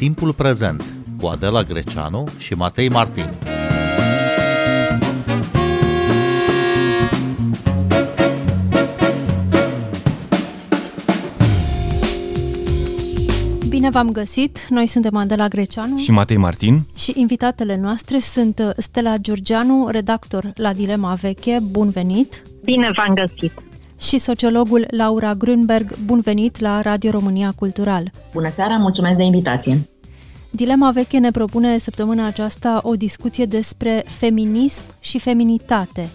Timpul prezent cu Adela Greceanu și Matei Martin. Bine v-am găsit! Noi suntem Adela Greceanu și Matei Martin și invitatele noastre sunt Stella Giurgianu, redactor la Dilema Veche. Bun venit! Bine v-am găsit! și sociologul Laura Grünberg. Bun venit la Radio România Cultural! Bună seara, mulțumesc de invitație! Dilema veche ne propune săptămâna aceasta o discuție despre feminism și feminitate.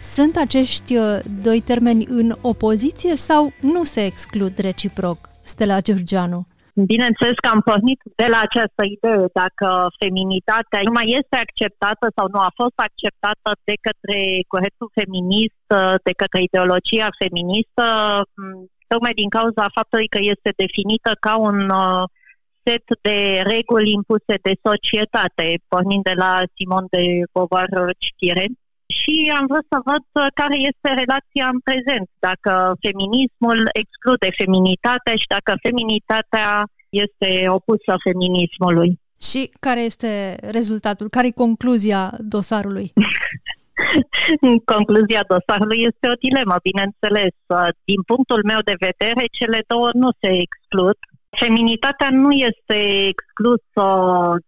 Sunt acești uh, doi termeni în opoziție sau nu se exclud reciproc? Stella Giurgianu. Bineînțeles că am pornit de la această idee, dacă feminitatea nu mai este acceptată sau nu a fost acceptată de către corectul feminist, de către ideologia feministă, tocmai din cauza faptului că este definită ca un uh, set de reguli impuse de societate, pornind de la Simon de Beauvoir citire și am vrut să văd uh, care este relația în prezent, dacă feminismul exclude feminitatea și dacă feminitatea este opusă feminismului. Și care este rezultatul? Care e concluzia dosarului? Concluzia dosarului este o dilemă, bineînțeles. Uh, din punctul meu de vedere, cele două nu se exclud, Feminitatea nu este exclusă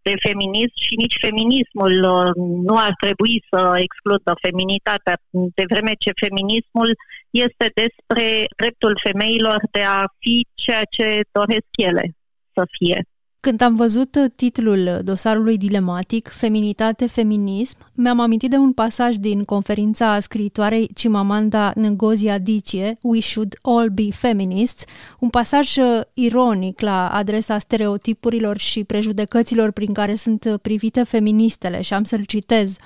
de feminism și nici feminismul uh, nu ar trebui să excludă feminitatea, de vreme ce feminismul este despre dreptul femeilor de a fi ceea ce doresc ele să fie. Când am văzut uh, titlul dosarului dilematic, Feminitate, Feminism, mi-am amintit de un pasaj din conferința scriitoarei Chimamanda Ngozi Adichie, We Should All Be Feminists, un pasaj uh, ironic la adresa stereotipurilor și prejudecăților prin care sunt uh, privite feministele și am să-l citez.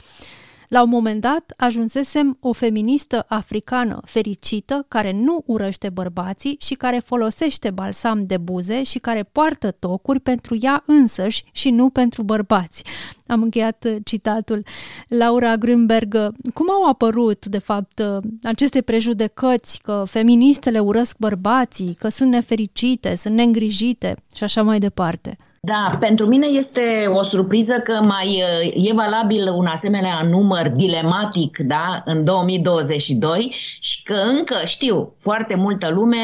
La un moment dat, ajunsesem o feministă africană fericită care nu urăște bărbații și care folosește balsam de buze și care poartă tocuri pentru ea însăși și nu pentru bărbați. Am încheiat uh, citatul. Laura Grünberg, cum au apărut, de fapt, uh, aceste prejudecăți că feministele urăsc bărbații, că sunt nefericite, sunt neîngrijite și așa mai departe? Da, pentru mine este o surpriză că mai uh, e valabil un asemenea număr dilematic da, în 2022 și că încă știu, foarte multă lume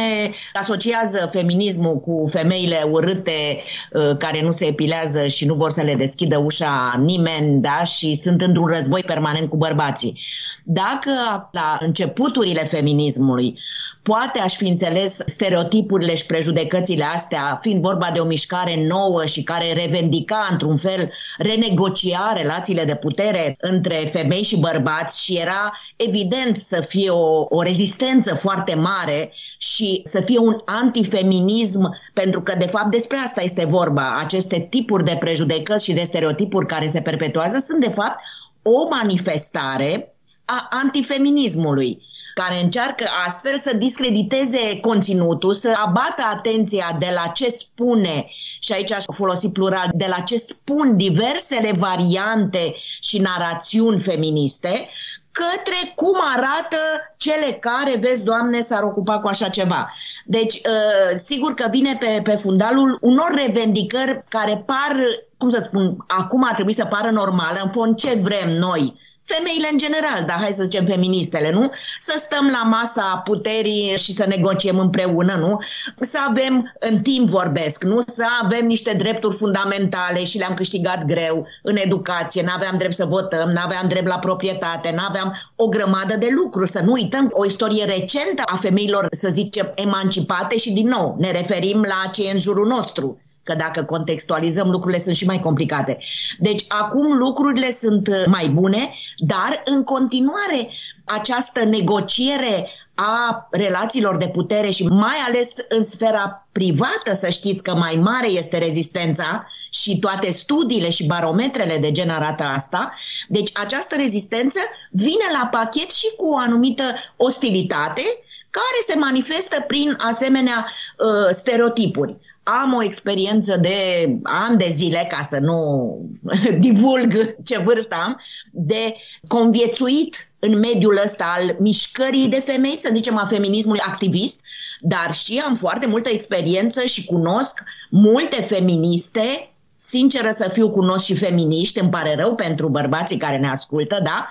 asociază feminismul cu femeile urâte uh, care nu se epilează și nu vor să le deschidă ușa nimeni da, și sunt într-un război permanent cu bărbații. Dacă la începuturile feminismului poate aș fi înțeles stereotipurile și prejudecățile astea, fiind vorba de o mișcare nouă și care revendica într-un fel renegocia relațiile de putere între femei și bărbați și era evident să fie o, o rezistență foarte mare și să fie un antifeminism, pentru că de fapt despre asta este vorba. Aceste tipuri de prejudecăți și de stereotipuri care se perpetuează sunt de fapt o manifestare a antifeminismului care încearcă astfel să discrediteze conținutul, să abată atenția de la ce spune, și aici aș folosi plural, de la ce spun diversele variante și narațiuni feministe, către cum arată cele care, vezi, Doamne, s-ar ocupa cu așa ceva. Deci, uh, sigur că vine pe, pe fundalul unor revendicări care par, cum să spun, acum ar trebui să pară normale, în fond ce vrem noi femeile în general, dar hai să zicem feministele, nu? Să stăm la masa puterii și să negociem împreună, nu? Să avem, în timp vorbesc, nu? Să avem niște drepturi fundamentale și le-am câștigat greu în educație, n-aveam drept să votăm, n-aveam drept la proprietate, n-aveam o grămadă de lucruri. Să nu uităm o istorie recentă a femeilor, să zicem, emancipate și din nou ne referim la ce e în jurul nostru că dacă contextualizăm lucrurile sunt și mai complicate. Deci acum lucrurile sunt uh, mai bune, dar în continuare această negociere a relațiilor de putere și mai ales în sfera privată, să știți că mai mare este rezistența și toate studiile și barometrele de gen arată asta. Deci această rezistență vine la pachet și cu o anumită ostilitate care se manifestă prin asemenea uh, stereotipuri am o experiență de ani de zile, ca să nu divulg ce vârstă am, de conviețuit în mediul ăsta al mișcării de femei, să zicem, a feminismului activist, dar și am foarte multă experiență și cunosc multe feministe sinceră să fiu, cunosc și feminiști, îmi pare rău pentru bărbații care ne ascultă, da?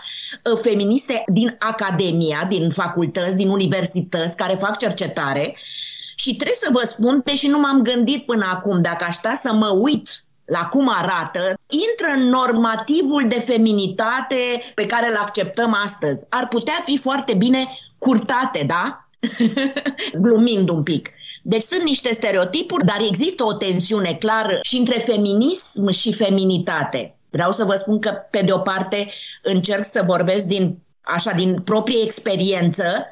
Uh, feministe din academia, din facultăți, din universități, care fac cercetare și trebuie să vă spun, deși nu m-am gândit până acum, dacă aș sta să mă uit la cum arată, intră în normativul de feminitate pe care îl acceptăm astăzi. Ar putea fi foarte bine curtate, da? Glumind un pic. Deci sunt niște stereotipuri, dar există o tensiune clară și între feminism și feminitate. Vreau să vă spun că, pe de o parte, încerc să vorbesc din, așa, din proprie experiență,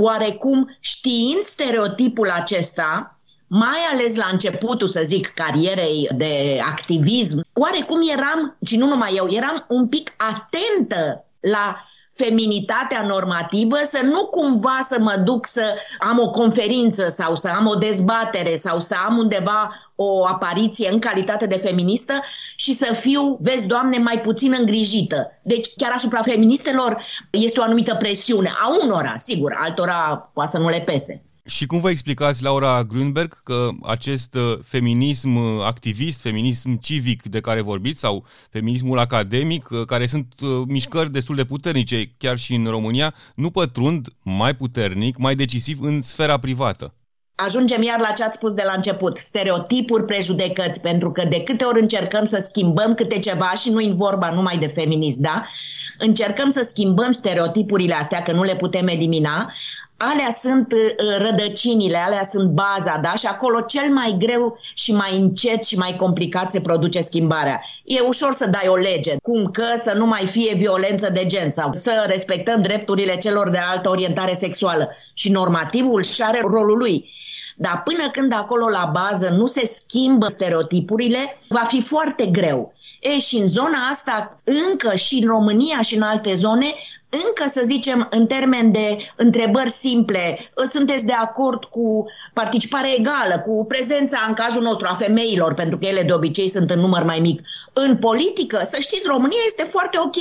oarecum știind stereotipul acesta, mai ales la începutul, să zic, carierei de activism, oarecum eram, și nu numai eu, eram un pic atentă la feminitatea normativă, să nu cumva să mă duc să am o conferință sau să am o dezbatere sau să am undeva o apariție în calitate de feministă și să fiu, vezi, Doamne, mai puțin îngrijită. Deci chiar asupra feministelor este o anumită presiune, a unora, sigur, altora poate să nu le pese. Și cum vă explicați, Laura Grünberg, că acest uh, feminism uh, activist, feminism civic de care vorbiți, sau feminismul academic, uh, care sunt mișcări destul de puternice, chiar și în România, nu pătrund mai puternic, mai decisiv în sfera privată? Ajungem iar la ce ați spus de la început, stereotipuri, prejudecăți, pentru că de câte ori încercăm să schimbăm câte ceva și nu în vorba numai de feminism, da? Încercăm să schimbăm stereotipurile astea, că nu le putem elimina, alea sunt uh, rădăcinile, alea sunt baza, da? Și acolo cel mai greu și mai încet și mai complicat se produce schimbarea. E ușor să dai o lege, cum că să nu mai fie violență de gen sau să respectăm drepturile celor de altă orientare sexuală. Și normativul și are rolul lui. Dar până când acolo la bază nu se schimbă stereotipurile, va fi foarte greu. E, și în zona asta, încă și în România și în alte zone, încă să zicem în termen de întrebări simple, sunteți de acord cu participare egală, cu prezența în cazul nostru a femeilor, pentru că ele de obicei sunt în număr mai mic, în politică, să știți, România este foarte ok.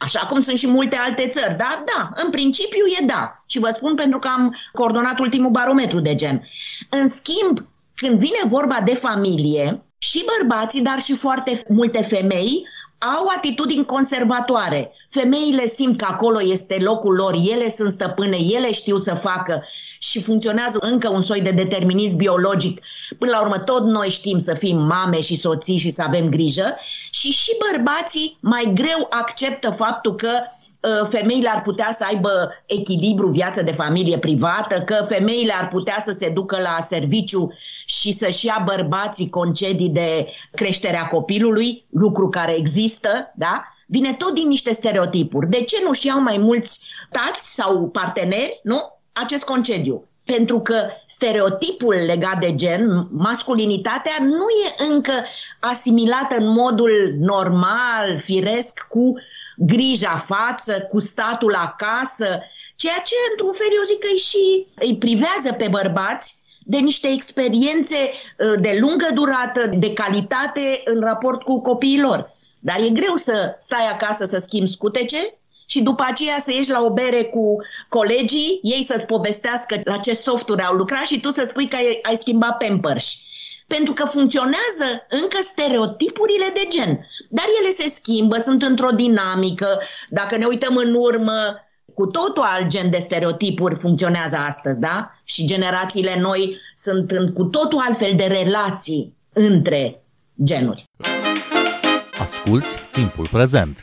Așa cum sunt și multe alte țări, da? Da, în principiu e da. Și vă spun pentru că am coordonat ultimul barometru de gen. În schimb, când vine vorba de familie, și bărbații, dar și foarte multe femei au atitudini conservatoare. Femeile simt că acolo este locul lor, ele sunt stăpâne, ele știu să facă și funcționează încă un soi de determinism biologic. Până la urmă, tot noi știm să fim mame și soții și să avem grijă și și bărbații mai greu acceptă faptul că Uh, femeile ar putea să aibă echilibru viață de familie privată, că femeile ar putea să se ducă la serviciu și să-și ia bărbații concedii de creșterea copilului, lucru care există, da? Vine tot din niște stereotipuri. De ce nu-și iau mai mulți tați sau parteneri, nu? Acest concediu pentru că stereotipul legat de gen, masculinitatea, nu e încă asimilată în modul normal, firesc, cu grija față, cu statul acasă, ceea ce, într-un fel, eu zic că îi și îi privează pe bărbați de niște experiențe ă, de lungă durată, de calitate în raport cu copiilor. Dar e greu să stai acasă să schimbi scutece și după aceea să ieși la o bere cu colegii, ei să-ți povestească la ce softuri au lucrat și tu să spui că ai, ai schimbat Pampers. Pentru că funcționează încă stereotipurile de gen. Dar ele se schimbă, sunt într-o dinamică. Dacă ne uităm în urmă, cu totul alt gen de stereotipuri funcționează astăzi, da? Și generațiile noi sunt în cu totul altfel de relații între genuri. Asculți timpul prezent!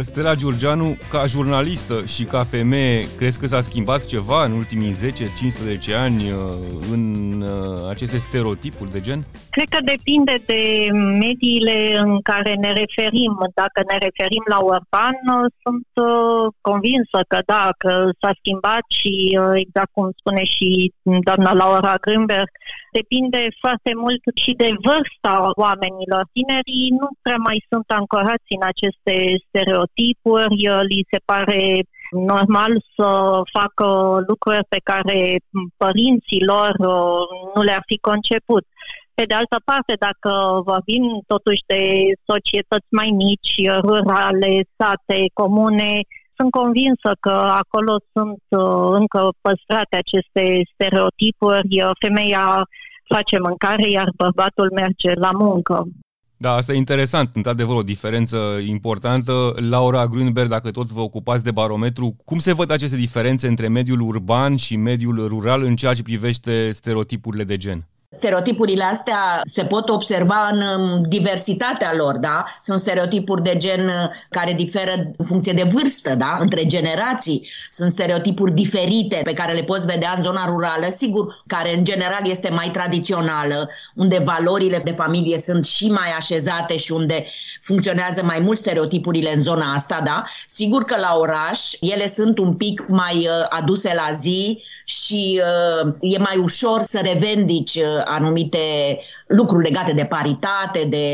Stella Giurgianu, ca jurnalistă și ca femeie, crezi că s-a schimbat ceva în ultimii 10-15 ani uh, în uh, aceste stereotipuri de gen? Cred că depinde de mediile în care ne referim. Dacă ne referim la urban, uh, sunt convinsă că da, că s-a schimbat și exact cum spune și doamna Laura Grünberg, depinde foarte mult și de vârsta oamenilor. Tinerii nu prea mai sunt ancorați în aceste stereotipuri, li se pare normal să facă lucruri pe care părinții lor uh, nu le-ar fi conceput. Pe de altă parte, dacă vorbim totuși de societăți mai mici, rurale, sate, comune, sunt convinsă că acolo sunt uh, încă păstrate aceste stereotipuri. Femeia face mâncare, iar bărbatul merge la muncă. Da, asta e interesant, într-adevăr o diferență importantă. Laura Grünberg, dacă tot vă ocupați de barometru, cum se văd aceste diferențe între mediul urban și mediul rural în ceea ce privește stereotipurile de gen? Stereotipurile astea se pot observa în um, diversitatea lor, da? Sunt stereotipuri de gen uh, care diferă în funcție de vârstă, da? Între generații. Sunt stereotipuri diferite pe care le poți vedea în zona rurală, sigur, care în general este mai tradițională, unde valorile de familie sunt și mai așezate și unde funcționează mai mult stereotipurile în zona asta, da? Sigur că la oraș ele sunt un pic mai uh, aduse la zi și uh, e mai ușor să revendici uh, anumite lucruri legate de paritate, de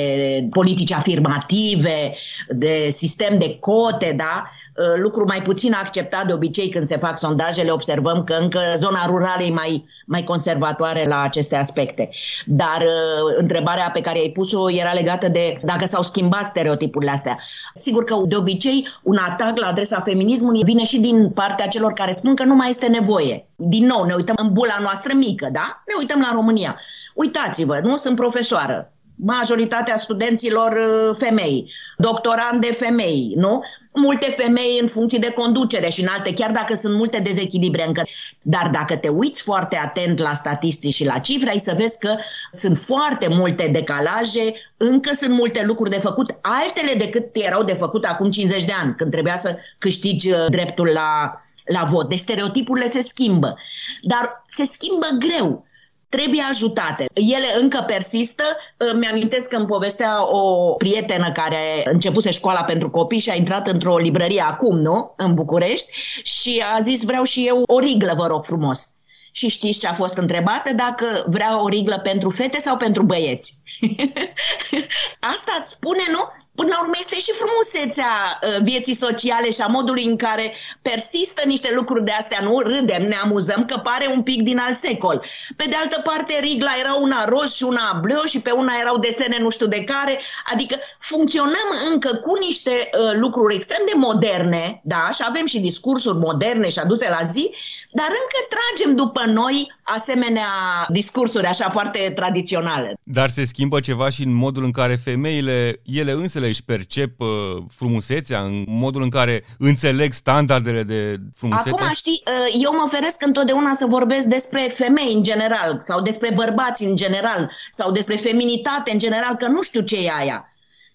politici afirmative, de sistem de cote, da? Uh, lucru mai puțin acceptat de obicei când se fac sondajele, observăm că încă zona rurală e mai, mai conservatoare la aceste aspecte. Dar uh, întrebarea pe care ai pus-o era legată de dacă s-au schimbat stereotipurile astea. Sigur că de obicei un atac la adresa feminismului vine și din partea celor care spun că nu mai este nevoie. Din nou, ne uităm în bula noastră mică, da? Ne uităm la România. Uitați-vă, nu? Sunt profesoară majoritatea studenților uh, femei, doctorande femei, nu? multe femei în funcție de conducere și în alte, chiar dacă sunt multe dezechilibre încă. Dar dacă te uiți foarte atent la statistici și la cifre, ai să vezi că sunt foarte multe decalaje, încă sunt multe lucruri de făcut, altele decât erau de făcut acum 50 de ani, când trebuia să câștigi uh, dreptul la, la vot. Deci stereotipurile se schimbă, dar se schimbă greu trebuie ajutate. Ele încă persistă. Mi-amintesc că îmi povestea o prietenă care începuse școala pentru copii și a intrat într-o librărie acum, nu? În București și a zis vreau și eu o riglă, vă rog frumos. Și știți ce a fost întrebată? Dacă vrea o riglă pentru fete sau pentru băieți. Asta îți spune, nu? Până la urmă este și frumusețea uh, vieții sociale și a modului în care persistă niște lucruri de astea, nu? Râdem, ne amuzăm că pare un pic din alt secol. Pe de altă parte, rigla era una roz și una bleu și pe una erau desene nu știu de care, adică funcționăm încă cu niște uh, lucruri extrem de moderne, da, și avem și discursuri moderne și aduse la zi, dar încă tragem după noi asemenea discursuri așa foarte tradiționale. Dar se schimbă ceva și în modul în care femeile, ele însele își percep uh, frumusețea, în modul în care înțeleg standardele de frumusețe? Acum știi, uh, eu mă feresc întotdeauna să vorbesc despre femei în general sau despre bărbați în general sau despre feminitate în general, că nu știu ce e aia.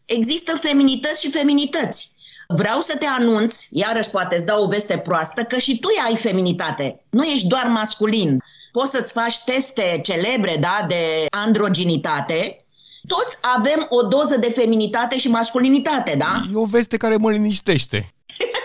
Există feminități și feminități. Vreau să te anunț, iarăși poate îți dau o veste proastă, că și tu ai feminitate. Nu ești doar masculin. Poți să-ți faci teste celebre da, de androginitate, toți avem o doză de feminitate și masculinitate, da? E o veste care mă liniștește.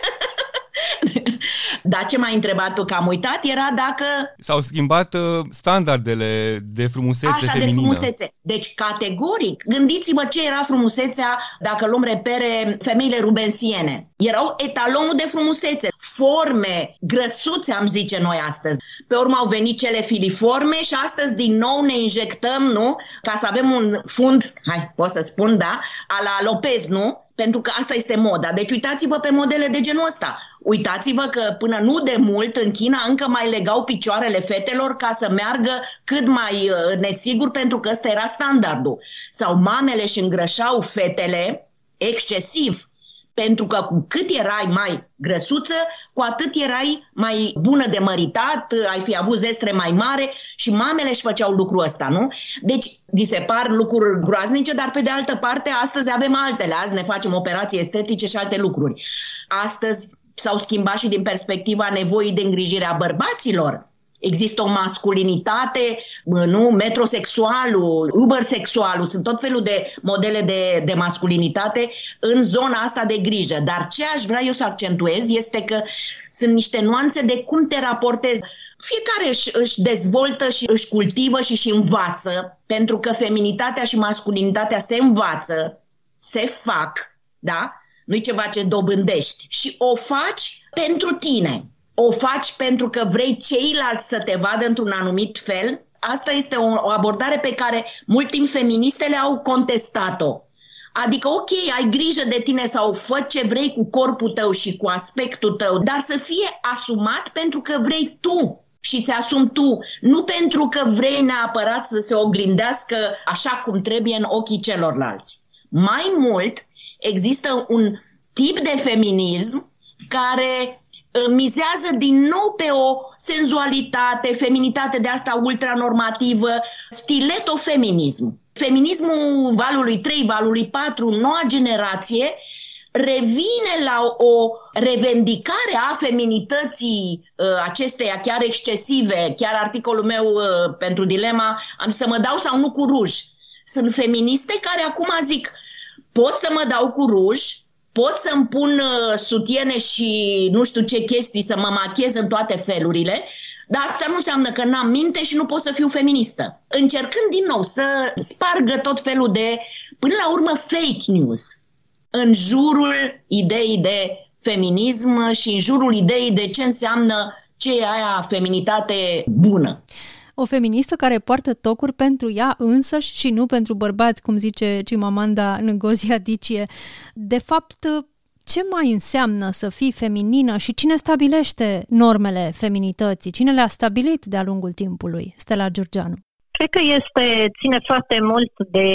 Dar ce m-ai întrebat tu că am uitat era dacă... S-au schimbat uh, standardele de frumusețe Așa, feminină. de frumusețe. Deci, categoric, gândiți-vă ce era frumusețea dacă luăm repere femeile rubensiene. Erau etalonul de frumusețe. Forme, grăsuțe, am zice noi astăzi. Pe urmă au venit cele filiforme și astăzi din nou ne injectăm, nu? Ca să avem un fund, hai, pot să spun, da? A la Lopez, nu? Pentru că asta este moda. Deci uitați-vă pe modele de genul ăsta. Uitați-vă că până nu de mult în China încă mai legau picioarele fetelor ca să meargă cât mai uh, nesigur pentru că ăsta era standardul. Sau mamele și îngrășau fetele excesiv pentru că cu cât erai mai grăsuță, cu atât erai mai bună de măritat, ai fi avut zestre mai mare și mamele își făceau lucrul ăsta, nu? Deci, vi se par lucruri groaznice, dar pe de altă parte, astăzi avem altele. Azi ne facem operații estetice și alte lucruri. Astăzi s-au schimbat și din perspectiva nevoii de îngrijire a bărbaților. Există o masculinitate, nu, metrosexualul, ubersexualul, sunt tot felul de modele de, de masculinitate în zona asta de grijă. Dar ce aș vrea eu să accentuez este că sunt niște nuanțe de cum te raportezi. Fiecare își, își dezvoltă și își cultivă și își învață, pentru că feminitatea și masculinitatea se învață, se fac, da? Nu-i ceva ce dobândești și o faci pentru tine. O faci pentru că vrei ceilalți să te vadă într-un anumit fel, Asta este o, o abordare pe care mult timp feministele au contestat-o. Adică, ok, ai grijă de tine sau fă ce vrei cu corpul tău și cu aspectul tău, dar să fie asumat pentru că vrei tu și ți-asumi tu, nu pentru că vrei neapărat să se oglindească așa cum trebuie în ochii celorlalți. Mai mult, există un tip de feminism care uh, mizează din nou pe o senzualitate, feminitate de asta ultranormativă, stileto-feminism. Feminismul valului 3, valului 4, noua generație, revine la o revendicare a feminității uh, acesteia chiar excesive, chiar articolul meu uh, pentru dilema, am să mă dau sau nu cu ruj. Sunt feministe care acum zic, pot să mă dau cu ruj, pot să-mi pun uh, sutiene și nu știu ce chestii, să mă machez în toate felurile, dar asta nu înseamnă că n-am minte și nu pot să fiu feministă. Încercând din nou să spargă tot felul de, până la urmă, fake news în jurul ideii de feminism și în jurul ideii de ce înseamnă ce e aia feminitate bună. O feministă care poartă tocuri pentru ea însăși și nu pentru bărbați, cum zice Cimamanda Ngozi Adichie. De fapt, ce mai înseamnă să fii feminină și cine stabilește normele feminității? Cine le-a stabilit de-a lungul timpului? Stella Giurgianu. Cred că este, ține foarte mult de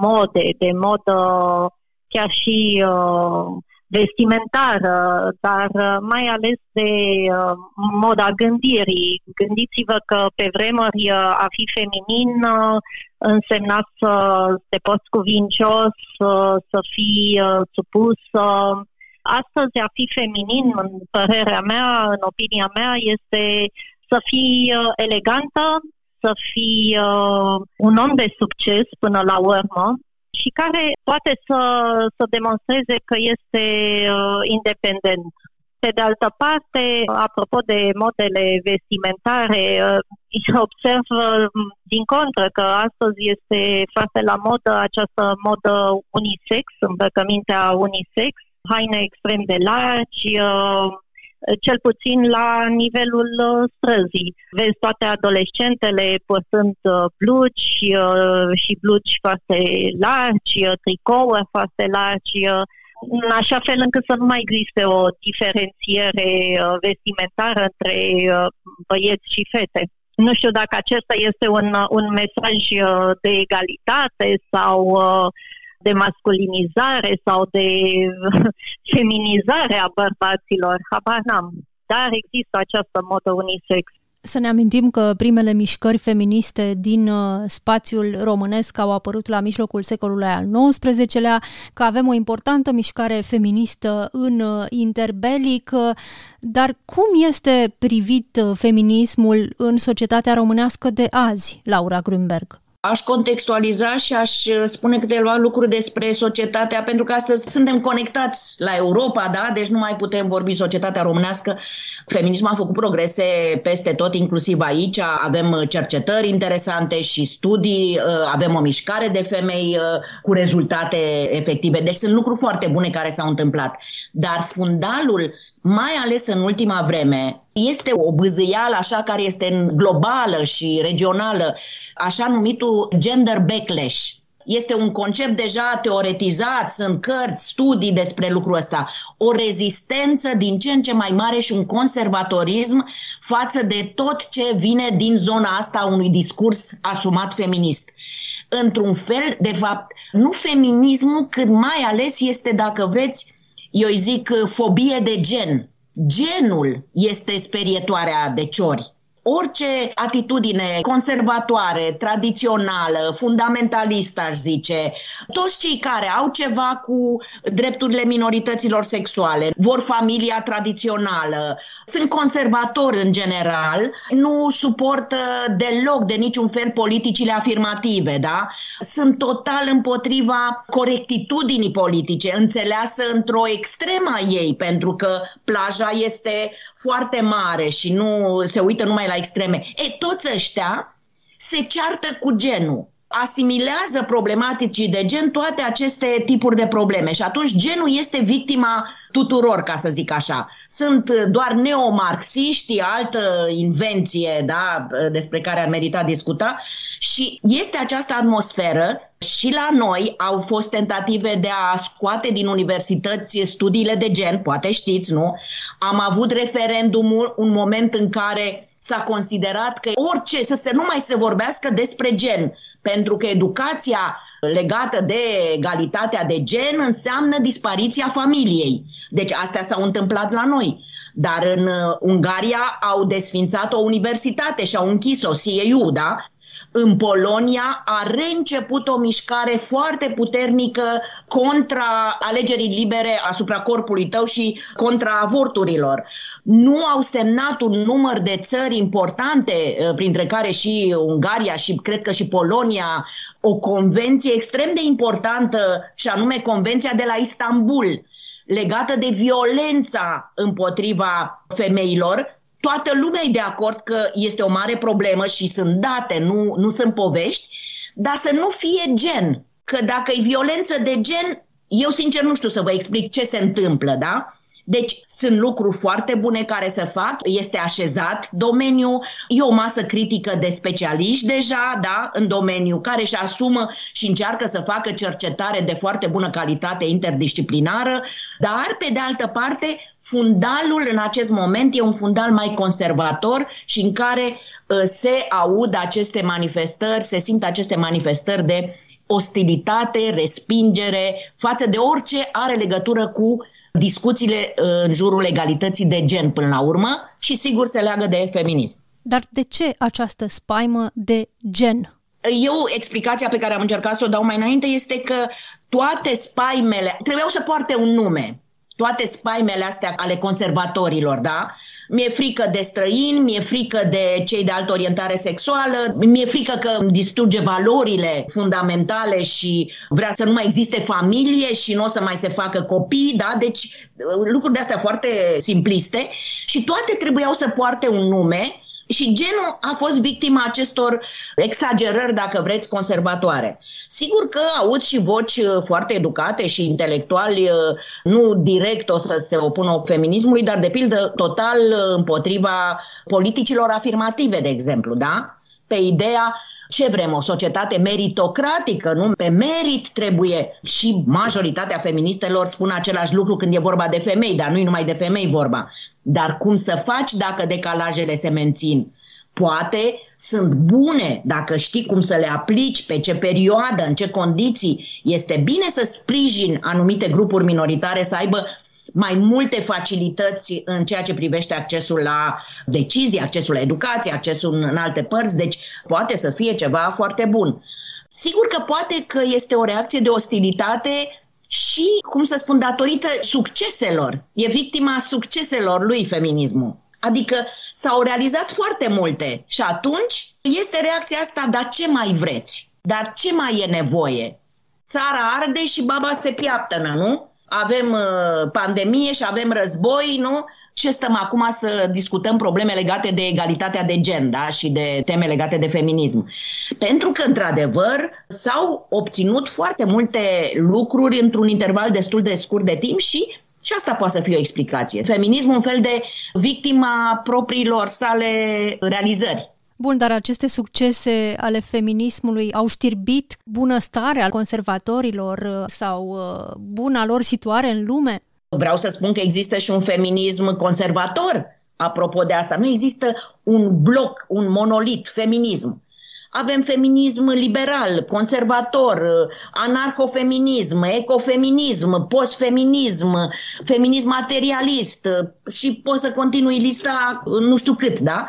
mode, de modă chiar și uh, vestimentară, dar uh, mai ales de uh, moda gândirii. Gândiți-vă că pe vremuri uh, a fi feminin însemna să te poți cuvincios, să fii supus. Astăzi a fi feminin, în părerea mea, în opinia mea, este să fii elegantă, să fii un om de succes până la urmă, și care poate să, să demonstreze că este uh, independent. Pe de altă parte, apropo de modele vestimentare, uh, observ uh, din contră că astăzi este foarte la modă această modă unisex, îmbrăcămintea unisex, haine extrem de largi, uh, cel puțin la nivelul uh, străzii. Vezi toate adolescentele purtând uh, blugi uh, și blugi foarte largi, tricouri foarte largi, în așa fel încât să nu mai existe o diferențiere vestimentară între băieți și fete. Nu știu dacă acesta este un, un mesaj de egalitate sau de masculinizare sau de feminizare a bărbaților, habar n-am. Dar există această modă unisex. Să ne amintim că primele mișcări feministe din uh, spațiul românesc au apărut la mijlocul secolului al XIX-lea, că avem o importantă mișcare feministă în uh, interbelic, uh, dar cum este privit feminismul în societatea românească de azi, Laura Grünberg? Aș contextualiza și aș uh, spune câteva lucruri despre societatea, pentru că astăzi suntem conectați la Europa, da? Deci nu mai putem vorbi societatea românească. Feminismul a făcut progrese peste tot, inclusiv aici. Avem uh, cercetări interesante și studii, uh, avem o mișcare de femei cu rezultate efective. Deci sunt lucruri foarte bune care s-au întâmplat. Dar fundalul mai ales în ultima vreme, este o bâzâială așa care este globală și regională, așa numitul gender backlash. Este un concept deja teoretizat, sunt cărți, studii despre lucrul ăsta. O rezistență din ce în ce mai mare și un conservatorism față de tot ce vine din zona asta unui discurs asumat feminist. Într-un fel, de fapt, nu feminismul, cât mai ales este, dacă vreți, eu îi zic uh, fobie de gen. Genul este sperietoarea de ciori orice atitudine conservatoare, tradițională, fundamentalistă, aș zice, toți cei care au ceva cu drepturile minorităților sexuale, vor familia tradițională, sunt conservatori în general, nu suportă deloc de niciun fel politicile afirmative, da? Sunt total împotriva corectitudinii politice, înțeleasă într-o extremă a ei, pentru că plaja este foarte mare și nu se uită numai la extreme. E, toți ăștia se ceartă cu genul. asimilează problematicii de gen toate aceste tipuri de probleme și atunci genul este victima tuturor, ca să zic așa. Sunt doar neomarxiști, altă invenție da, despre care ar merita discuta și este această atmosferă și la noi au fost tentative de a scoate din universități studiile de gen, poate știți, nu? Am avut referendumul, un moment în care s-a considerat că orice, să se nu mai se vorbească despre gen, pentru că educația legată de egalitatea de gen înseamnă dispariția familiei. Deci astea s-au întâmplat la noi. Dar în uh, Ungaria au desfințat o universitate și au închis-o, CEU, da? În Polonia a reînceput o mișcare foarte puternică contra alegerii libere asupra corpului tău și contra avorturilor. Nu au semnat un număr de țări importante, eh, printre care și Ungaria și cred că și Polonia, o convenție extrem de importantă și anume Convenția de la Istanbul legată de violența împotriva femeilor, toată lumea e de acord că este o mare problemă și sunt date, nu, nu sunt povești, dar să nu fie gen. Că dacă e violență de gen, eu sincer nu știu să vă explic ce se întâmplă, da? Deci sunt lucruri foarte bune care se fac, este așezat domeniul, e o masă critică de specialiști deja, da, în domeniu, care își asumă și încearcă să facă cercetare de foarte bună calitate interdisciplinară, dar pe de altă parte fundalul în acest moment e un fundal mai conservator și în care uh, se aud aceste manifestări, se simt aceste manifestări de ostilitate, respingere față de orice are legătură cu discuțiile uh, în jurul egalității de gen până la urmă și sigur se leagă de feminism. Dar de ce această spaimă de gen? Eu, explicația pe care am încercat să o dau mai înainte este că toate spaimele trebuiau să poarte un nume toate spaimele astea ale conservatorilor, da? Mi-e frică de străini, mi-e frică de cei de altă orientare sexuală, mi-e frică că distruge valorile fundamentale și vrea să nu mai existe familie și nu o să mai se facă copii, da? Deci lucruri de astea foarte simpliste și toate trebuiau să poarte un nume și genul a fost victima acestor exagerări, dacă vreți, conservatoare. Sigur că aud și voci uh, foarte educate și intelectuali, uh, nu direct o să se opună feminismului, dar de pildă total uh, împotriva politicilor afirmative, de exemplu, da? Pe ideea ce vrem? O societate meritocratică, nu? Pe merit trebuie. Și majoritatea feministelor spun același lucru când e vorba de femei, dar nu e numai de femei vorba. Dar cum să faci dacă decalajele se mențin? Poate sunt bune dacă știi cum să le aplici, pe ce perioadă, în ce condiții. Este bine să sprijin anumite grupuri minoritare să aibă mai multe facilități în ceea ce privește accesul la decizii, accesul la educație, accesul în alte părți, deci poate să fie ceva foarte bun. Sigur că poate că este o reacție de ostilitate și, cum să spun, datorită succeselor. E victima succeselor lui feminismul. Adică s-au realizat foarte multe și atunci este reacția asta, dar ce mai vreți? Dar ce mai e nevoie? Țara arde și baba se piaptănă, nu? Avem uh, pandemie și avem război, nu? Ce stăm acum să discutăm probleme legate de egalitatea de gen da? și de teme legate de feminism. Pentru că, într-adevăr, s-au obținut foarte multe lucruri într-un interval destul de scurt de timp și și asta poate să fie o explicație. Feminismul un fel de victima propriilor sale realizări. Bun, dar aceste succese ale feminismului au știrbit bunăstarea al conservatorilor sau uh, buna lor situare în lume? Vreau să spun că există și un feminism conservator. Apropo de asta, nu există un bloc, un monolit, feminism. Avem feminism liberal, conservator, anarhofeminism, ecofeminism, postfeminism, feminism materialist și pot să continui lista nu știu cât, da?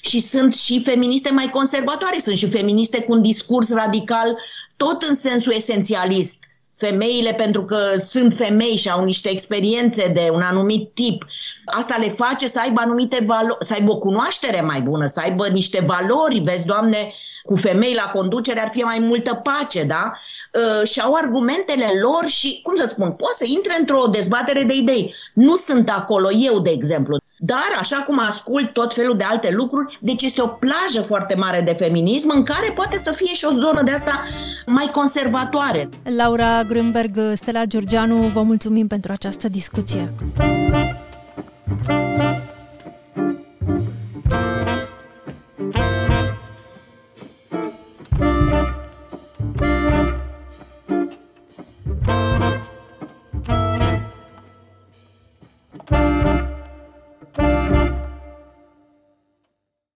Și sunt și feministe mai conservatoare, sunt și feministe cu un discurs radical, tot în sensul esențialist femeile pentru că sunt femei și au niște experiențe de un anumit tip. Asta le face să aibă anumite valori, să aibă o cunoaștere mai bună, să aibă niște valori. Vezi, Doamne, cu femei la conducere ar fi mai multă pace, da? Uh, și au argumentele lor și, cum să spun, poate să intre într-o dezbatere de idei. Nu sunt acolo eu, de exemplu. Dar așa cum ascult tot felul de alte lucruri, deci este o plajă foarte mare de feminism în care poate să fie și o zonă de asta mai conservatoare. Laura Grünberg, Stella Georgianu, vă mulțumim pentru această discuție.